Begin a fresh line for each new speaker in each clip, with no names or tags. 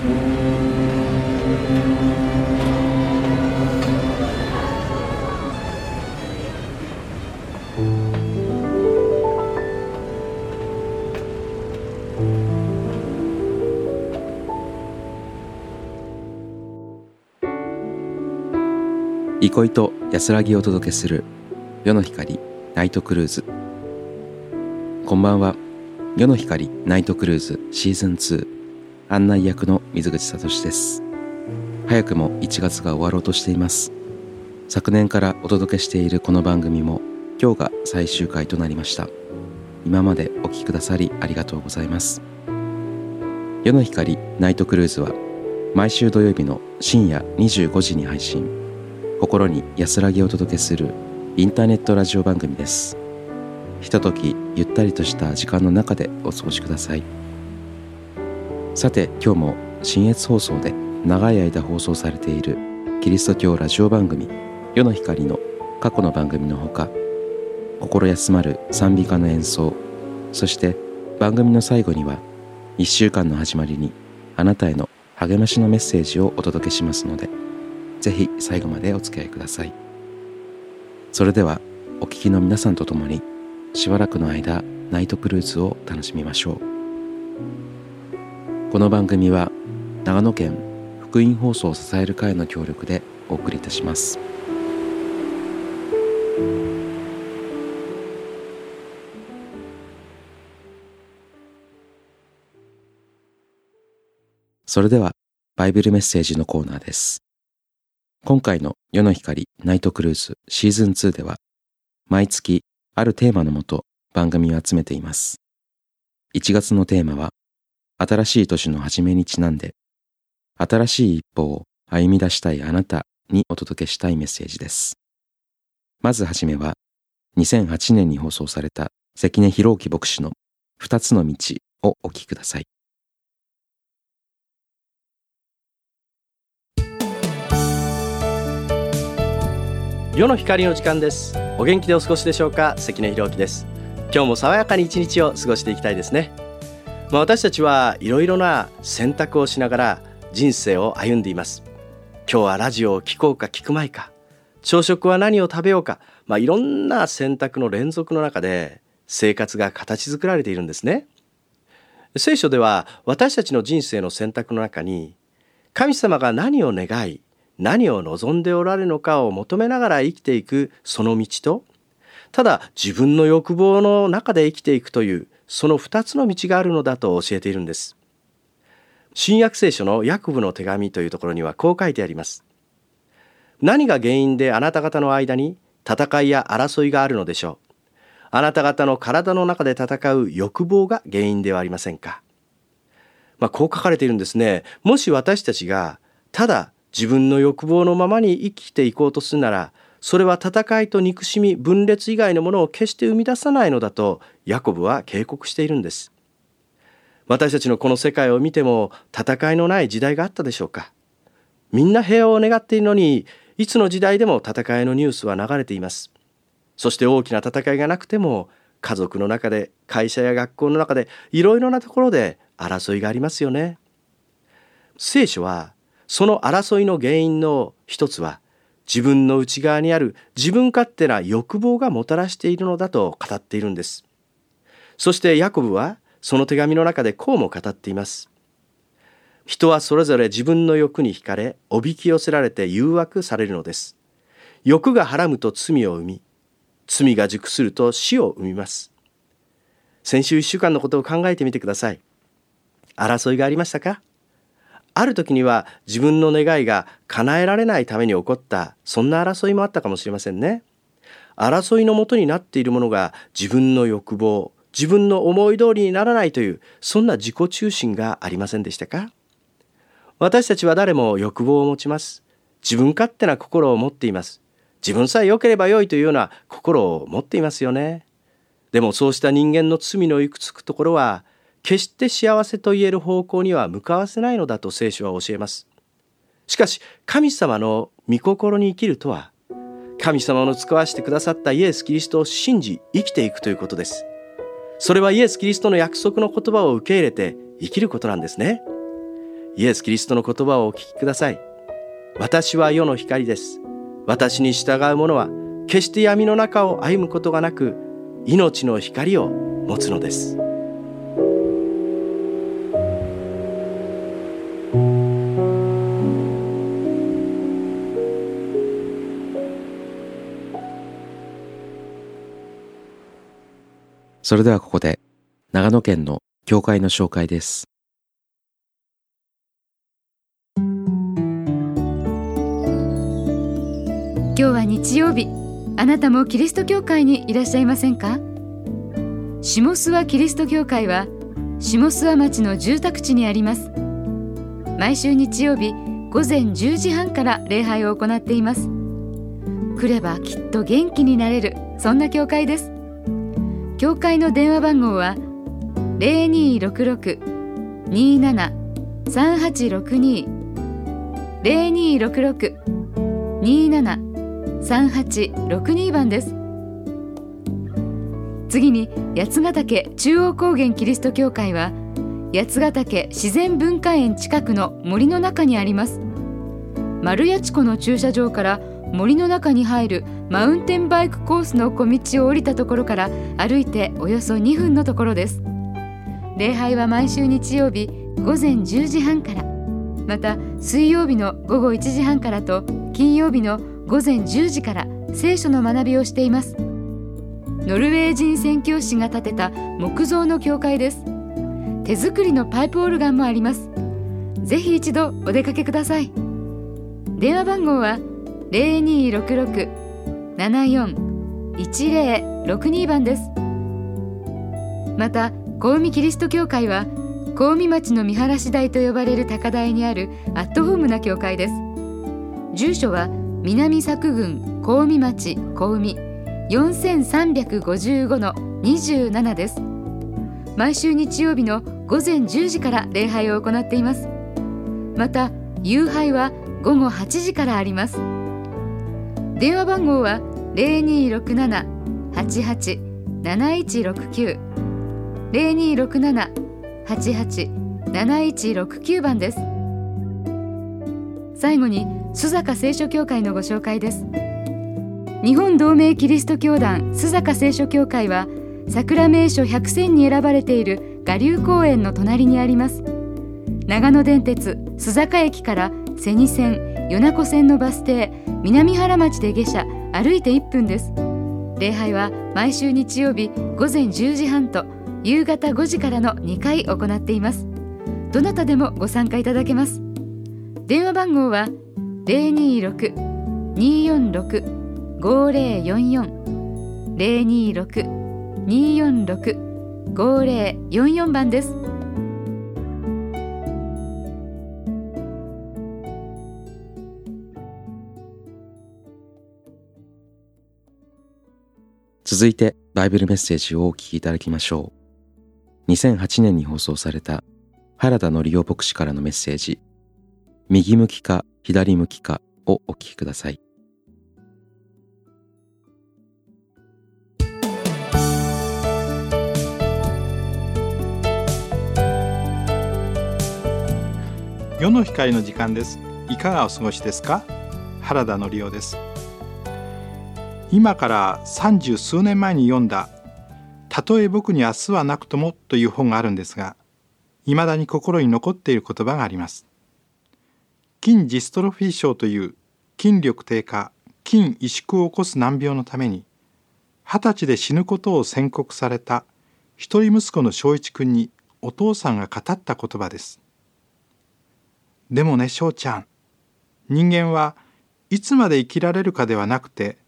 憩いと安らぎをお届けする夜の光ナイトクルーズ。こんばんは。夜の光ナイトクルーズシーズン2案内役の水口聡です。早くも1月が終わろうとしています。昨年からお届けしているこの番組も今日が最終回となりました。今までお聴きくださりありがとうございます。夜の光ナイトクルーズは毎週土曜日の深夜25時に配信。心に安らぎをお届けするインターネットラジオ番組です。ひとときゆったりとした時間の中でお過ごしください。さて今日も新越放送で長い間放送されているキリスト教ラジオ番組「世の光」の過去の番組のほか心休まる賛美歌の演奏そして番組の最後には1週間の始まりにあなたへの励ましのメッセージをお届けしますのでぜひ最後までお付き合いください。それではお聞きの皆さんと共にしばらくの間ナイトクルーズを楽しみましょう。この番組は長野県福音放送を支える会の協力でお送りいたしますそれではバイブルメッセージのコーナーです今回の夜の光ナイトクルーズシーズン2では毎月あるテーマのもと番組を集めています。1月のテーマは新しい年の初めにちなんで新しい一歩を歩み出したいあなたにお届けしたいメッセージです。まずはじめは2008年に放送された関根博之牧師の二つの道をお聞きください。
世の光の時間ですお元気でお過ごしでしょうか？関根弘樹です今日も爽やかに一日を過ごしていきたいですねまあ、私たちはいろいろな選択をしながら人生を歩んでいます。今日はラジオを聞こうか聞くまいか。朝食は何を食べようか。まあ、いろんな選択の連続の中で生活が形作られているんですね。聖書では私たちの人生の選択の中に神様が何を願い何を望んでおられるのかを求めながら生きていくその道とただ自分の欲望の中で生きていくというその2つの道があるのだと教えているんです。新約聖書のヤコブの手紙というところにはこう書いてあります。何が原因であなた方の間に戦いや争いがあるのでしょう。あなた方の体の中で戦う欲望が原因ではありませんか。まあ、こう書かれているんですね。もし私たちがただ自分の欲望のままに生きていこうとするならそれは戦いと憎しみ分裂以外のものを決して生み出さないのだとヤコブは警告しているんです。私たちのこの世界を見ても戦いのない時代があったでしょうか。みんな平和を願っているのにいつの時代でも戦いのニュースは流れています。そして大きな戦いがなくても家族の中で会社や学校の中でいろいろなところで争いがありますよね。聖書はその争いの原因の一つは自分の内側にある自分勝手な欲望がもたらしているのだと語っているんです。そしてヤコブはその手紙の中でこうも語っています。人はそれぞれ自分の欲に惹かれ、おびき寄せられて誘惑されるのです。欲がはらむと罪を生み、罪が熟すると死を生みます。先週1週間のことを考えてみてください。争いがありましたか？ある時には自分の願いが叶えられないために起こったそんな争いもあったかもしれませんね。争いのもとになっているものが自分の欲望自分の思い通りにならないというそんな自己中心がありませんでしたか？私たちは誰も欲望を持ちます。自分勝手な心を持っています。自分さえ良ければ良いというような心を持っていますよね。でもそうした人間の罪の行くつくところは決して幸せと言える方向には向かわせないのだと聖書は教えます。しかし神様の御心に生きるとは神様の使わしてくださったイエス・キリストを信じ生きていくということです。それはイエス・キリストの約束の言葉を受け入れて生きることなんですね。イエス・キリストの言葉をお聞きください私は世の光です私に従う者は決して闇の中を歩むことがなく命の光を持つのです
それではここで長野県の教会の紹介です。
今日は日曜日。あなたもキリスト教会にいらっしゃいませんか？下諏訪キリスト教会は下諏訪町の住宅地にあります。毎週日曜日午前10時半から礼拝を行っています。来ればきっと元気になれるそんな教会です。教会の電話番号は0266-27-3862 0266-27-3862番です。次に八ヶ岳中央高原キリスト教会は八ヶ岳自然文化園近くの森の中にあります。丸八湖の駐車場から森の中に入るマウンテンバイクコースの小道を降りたところから歩いておよそ2分のところです。礼拝は毎週日曜日午前10時半から。また水曜日の午後1時半からと金曜日の午前10時から聖書の学びをしています。ノルウェー人宣教師が建てた木造の教会です。手作りのパイプオルガンもあります。ぜひ一度お出かけください。電話番号は0266-74-1062番です。また小海キリスト教会は小海町の見晴らし台と呼ばれる高台にあるアットホームな教会です。住所は南佐久郡小海町小海4355の27です。毎週日曜日の午前10時から礼拝を行っています。また夕拝は午後8時からあります。電話番号は0267-88-7169 0267-88-7169番です。最後に須坂聖書協会のご紹介です。日本同盟キリスト教団須坂聖書協会は桜名所100選に選ばれている我流公園の隣にあります。長野電鉄須坂駅から瀬二線米子線のバス停南原町で下車歩いて1分です。礼拝は毎週日曜日午前10時半と夕方5時からの2回行っています。どなたでもご参加いただけます。電話番号は026-246-5044 026-246-5044番です。
続いてバイブルメッセージをお聞きいただきましょう。2008年に放送された原田則夫牧師からのメッセージ、右向きか左向きかをお聞きください。
世の光の時間ですいかがお過ごしですか？原田則夫です今から三十数年前に読んだたとえ僕に明日はなくともという本があるんですが未だに心に残っている言葉があります。筋ジストロフィー症という筋力低下筋萎縮を起こす難病のために二十歳で死ぬことを宣告された一人息子の正一君にお父さんが語った言葉です。でもね翔ちゃん人間はいつまで生きられるかではなくて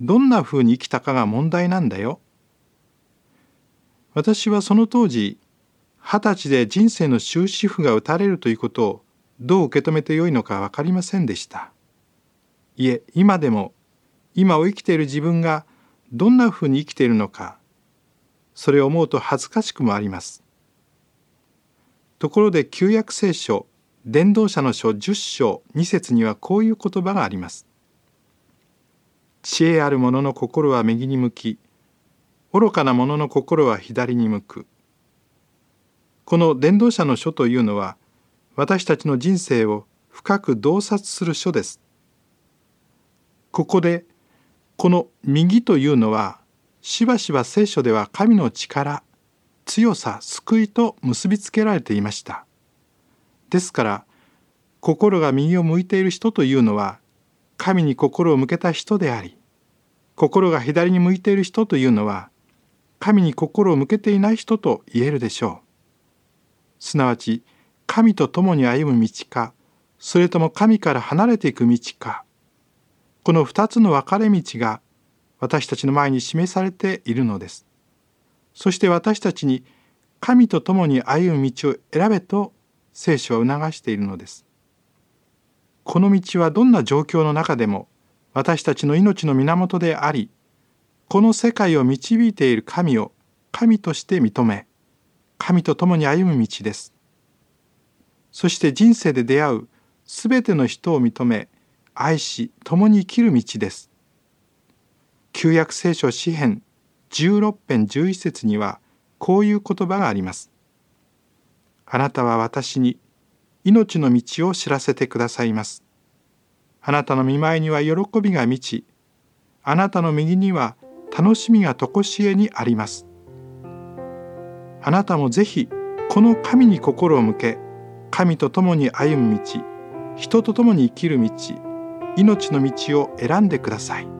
どんなふうに生きたかが問題なんだよ。私はその当時二十歳で人生の終止符が打たれるということをどう受け止めてよいのか分かりませんでした。いえ今でも今を生きている自分がどんなふうに生きているのかそれを思うと恥ずかしくもあります。ところで旧約聖書伝道者の書10章2節にはこういう言葉があります。知恵ある者の心は右に向き愚かな者の心は左に向く。この伝道者の書というのは私たちの人生を深く洞察する書ですここでこの右というのはしばしば聖書では神の力強さ救いと結びつけられていましたですから心が右を向いている人というのは神に心を向けた人であり心が左に向いている人というのは神に心を向けていない人と言えるでしょう。すなわち神と共に歩む道かそれとも神から離れていく道かこの二つの分かれ道が私たちの前に示されているのです。そして私たちに神と共に歩む道を選べと聖書は促しているのです。この道はどんな状況の中でも私たちの命の源でありこの世界を導いている神を神として認め神と共に歩む道です。そして人生で出会うすべての人を認め愛し共に生きる道です。旧約聖書詩編16編11節にはこういう言葉がありますあなたは私に命の道を知らせてくださいます。あなたの見舞いには喜びが満ち、あなたの右には楽しみがとこしえにあります。あなたもぜひこの神に心を向け、神と共に歩む道、人と共に生きる道、命の道を選んでください。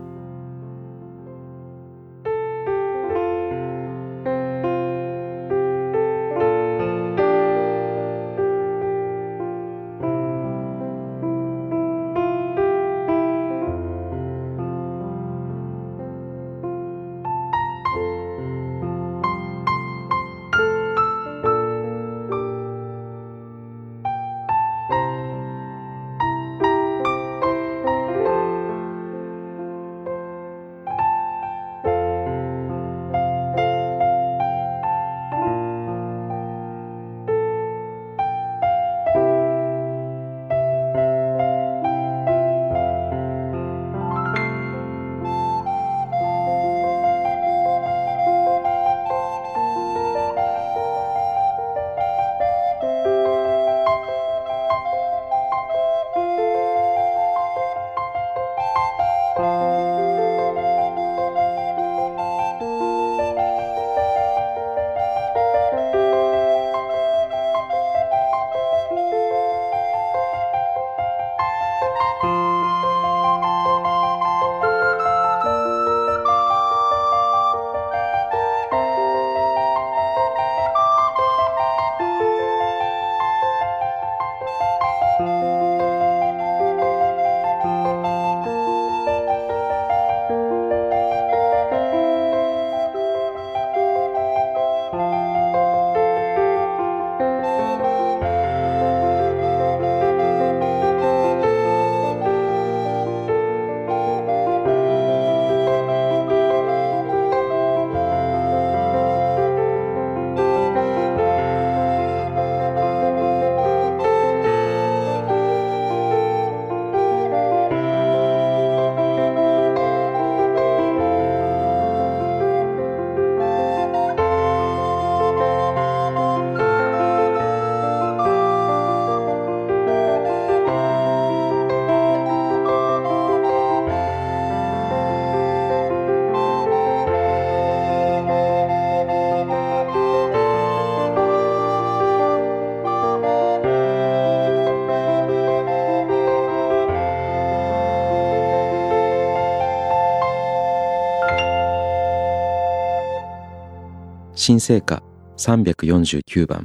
新聖歌349番。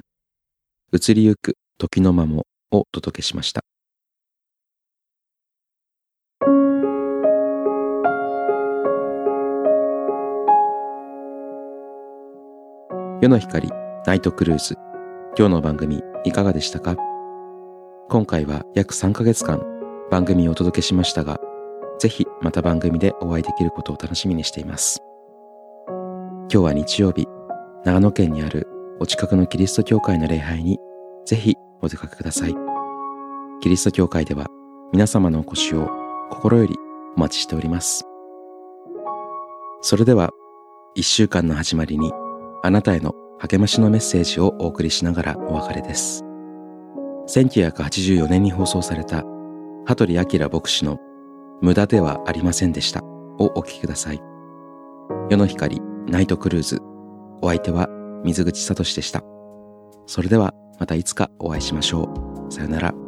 移りゆく時の間もをお届けしました。夜の光ナイトクルーズ。今日の番組いかがでしたか？今回は約3ヶ月間番組をお届けしましたがぜひまた番組でお会いできることを楽しみにしています。今日は日曜日長野県にあるお近くのキリスト教会の礼拝にぜひお出かけください。キリスト教会では皆様のお越しを心よりお待ちしております。それでは一週間の始まりにあなたへの励ましのメッセージをお送りしながらお別れです。1984年に放送された羽鳥明牧師の無駄ではありませんでしたをお聞きください。世の光ナイトクルーズ。お相手は水口聡でした。それではまたいつかお会いしましょう。さよなら。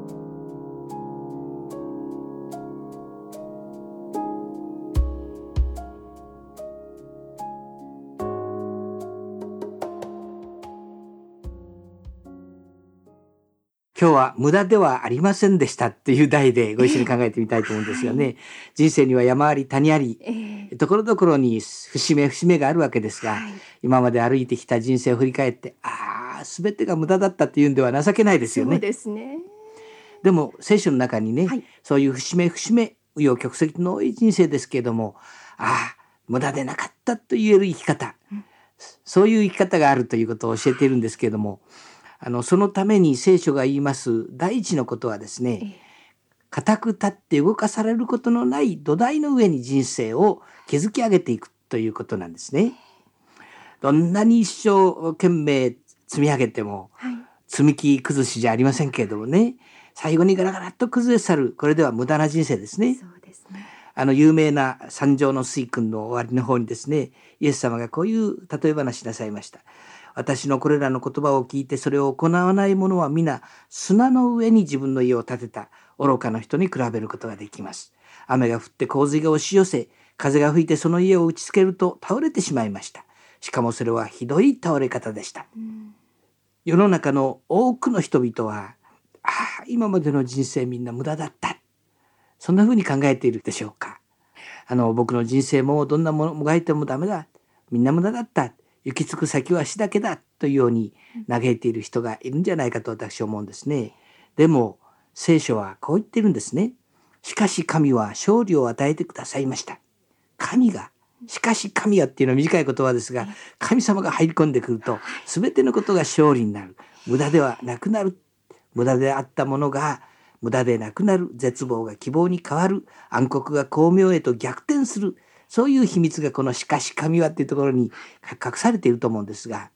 今日は無駄ではありませんでしたっていう題でご一緒に考えてみたいと思うんですよね。はい、人生には山あり谷あり、えー、ところどころに節目節目があるわけですが、はい、今まで歩いてきた人生を振り返って、ああ、全てが無駄だったっていうんでは情けないですよね。
そうですね。
でも聖書の中にね、はい、そういう節目節目、紆余曲折の多い人生ですけれども、ああ、無駄でなかったと言える生き方、うん、そういう生き方があるということを教えているんですけれども、あのそのために聖書が言います第一のことはですね固く立って動かされることのない土台の上に人生を築き上げていくということなんですね。どんなに一生懸命積み上げても、はい、積み木崩しじゃありませんけれどもね最後にガラガラと崩れ去るこれでは無駄な人生ですね。
すね
あの有名な三条の水君の終わりの方にですねイエス様がこういう例え話なさいました。私のこれらの言葉を聞いてそれを行わない者は皆砂の上に自分の家を建てた愚かな人に比べることができます。雨が降って洪水が押し寄せ、風が吹いてその家を打ちつけると倒れてしまいました。しかもそれはひどい倒れ方でした。うん、世の中の多くの人々は、ああ、今までの人生みんな無駄だった。そんな風に考えているでしょうか。あの、僕の人生もどんなものもがいてもダメだ。みんな無駄だった。行き着く先は死だけだというように嘆いている人がいるんじゃないかと私は思うんですね。でも聖書はこう言ってるんですね。しかし神は勝利を与えてくださいました。神がしかし神はっていうのは短い言葉ですが神様が入り込んでくると全てのことが勝利になる。無駄ではなくなる。無駄であったものが無駄でなくなる。絶望が希望に変わる。暗黒が巧妙へと逆転するそういう秘密がこの「しかし神は」っていうところに隠されていると思うんですが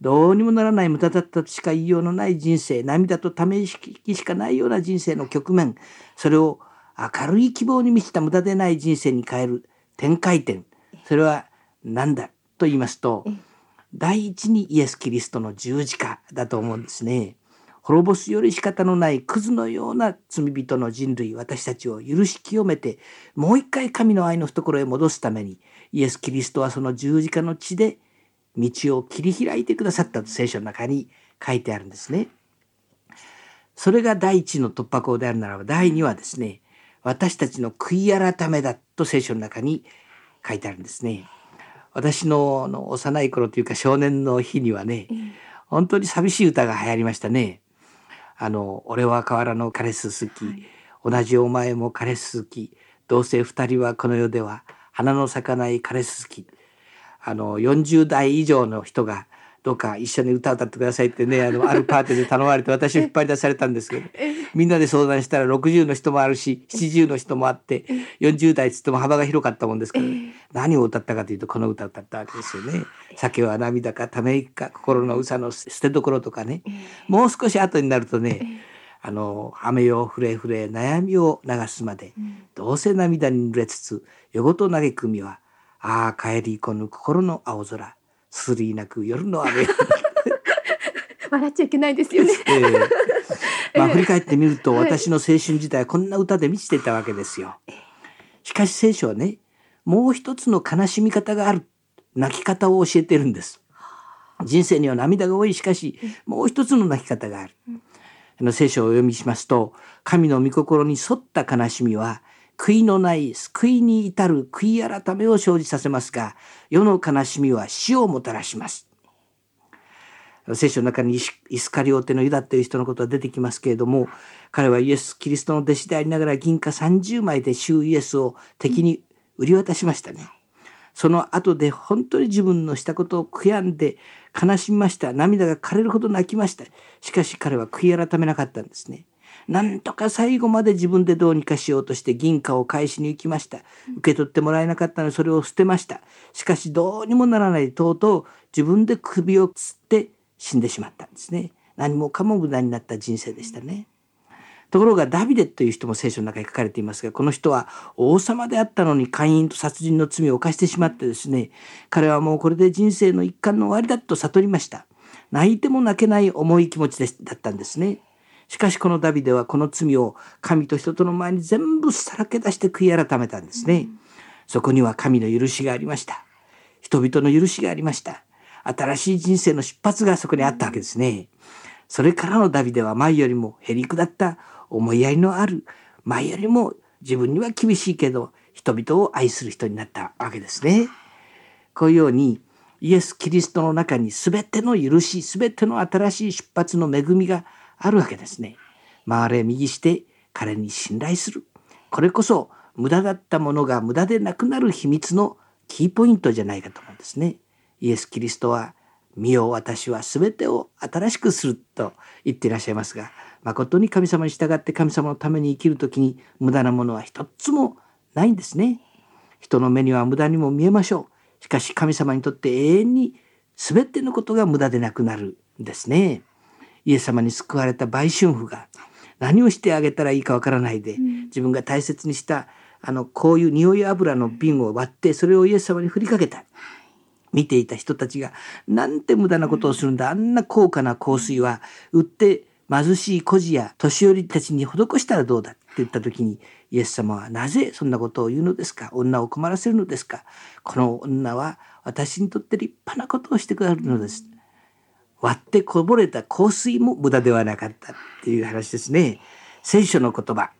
どうにもならない無駄だったとしか言いようのない人生涙とため息しかないような人生の局面それを明るい希望に満ちた無駄でない人生に変える展開点それは何だと言いますと第一にイエス・キリストの十字架だと思うんですね。滅ぼすより仕方のないクズのような罪人の人類私たちを許し清めてもう一回神の愛の懐へ戻すためにイエス・キリストはその十字架の地で道を切り開いてくださったと聖書の中に書いてあるんですね。それが第一の突破口であるならば第二はですね私たちの悔い改めだと聖書の中に書いてあるんですね。私のの幼い頃というか少年の日にはね本当に寂しい歌が流行りましたね。あの、俺は河原の彼氏好き、はい、同じお前も彼氏好き、どうせ二人はこの世では花の咲かない彼氏好き。あの、40代以上の人がどうか一緒に歌を歌ってくださいってねあの あるパーティーで頼まれて私を引っ張り出されたんですけどみんなで相談したら60の人もあるし70の人もあって40代っつっても幅が広かったもんですから、ね、何を歌ったかというとこの歌を歌ったわけですよね。酒は涙かため息か心のうさの捨てどころとかね。もう少し後になるとねあの雨よふれふれ悩みを流すまで、どうせ涙に濡れつつ夜ごと嘆くみはああ帰りこぬ心の青空すりなく夜の雨。
笑っちゃいけないですよね、えー、
まあ振り返ってみると、私の青春時代はこんな歌で満ちていたわけですよ。しかし聖書はねもう一つの悲しみ方がある。泣き方を教えてるんです。人生には涙が多い。しかしもう一つの泣き方がある。あの聖書をお読みしますと神の御心に沿った悲しみは悔いのない救いに至る悔い改めを生じさせますが世の悲しみは死をもたらします。聖書の中にイスカリオテのユダという人のことが出てきますけれども彼はイエス・キリストの弟子でありながら銀貨30枚で主イエスを敵に売り渡しましたね。その後で本当に自分のしたことを悔やんで悲しみました。涙が枯れるほど泣きました。しかし彼は悔い改めなかったんですね。なんとか最後まで自分でどうにかしようとして銀貨を返しに行きました。受け取ってもらえなかったのでそれを捨てました。しかしどうにもならないとうとう自分で首をつって死んでしまったんですね。何もかも無駄になった人生でしたね。ところがダビデという人も聖書の中に書かれていますがこの人は王様であったのに姦淫と殺人の罪を犯してしまってですね彼はもうこれで人生の一環の終わりだと悟りました泣いても泣けない重い気持ちでだったんですねしかしこのダビデはこの罪を神と人との前に全部さらけ出して悔い改めたんですね。そこには神の許しがありました。人々の許しがありました。新しい人生の出発がそこにあったわけですね。それからのダビデは前よりもへりくだった思いやりのある前よりも自分には厳しいけど人々を愛する人になったわけですね。こういうようにイエス・キリストの中に全ての許し全ての新しい出発の恵みがあるわけですね。周れ右して彼に信頼する。これこそ無駄だったものが無駄でなくなる秘密のキーポイントじゃないかと思うんですね。イエス・キリストは「見よ私は全てを新しくする」と言っていらっしゃいますが誠に神様に従って神様のために生きる時に無駄なものは一つもないんですね。人の目には無駄にも見えましょう。しかし神様にとって永遠に全てのことが無駄でなくなるんですね。イエス様に救われた売春婦が何をしてあげたらいいかわからないで、自分が大切にしたあのこういう匂い油の瓶を割ってそれをイエス様に振りかけた。見ていた人たちがなんて無駄なことをするんだ。あんな高価な香水は売って貧しい孤児や年寄りたちに施したらどうだ？って言った時にイエス様はなぜそんなことを言うのですか？女を困らせるのですか？この女は私にとって立派なことをしてくださるのです割ってこぼれた香水も無駄ではなかったっていう話ですね。聖書の言葉。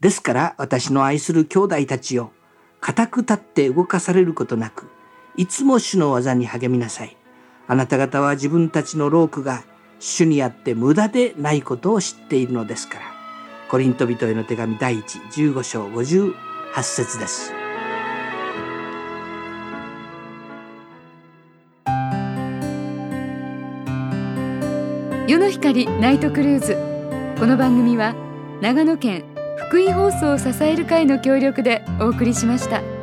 ですから私の愛する兄弟たちよ固く立って動かされることなくいつも主の技に励みなさい。あなた方は自分たちの労苦が主にあって無駄でないことを知っているのですから。コリント人への手紙第115章58節です。
世の光ナイトクルーズこの番組は長野県福井放送を支える会の協力でお送りしました。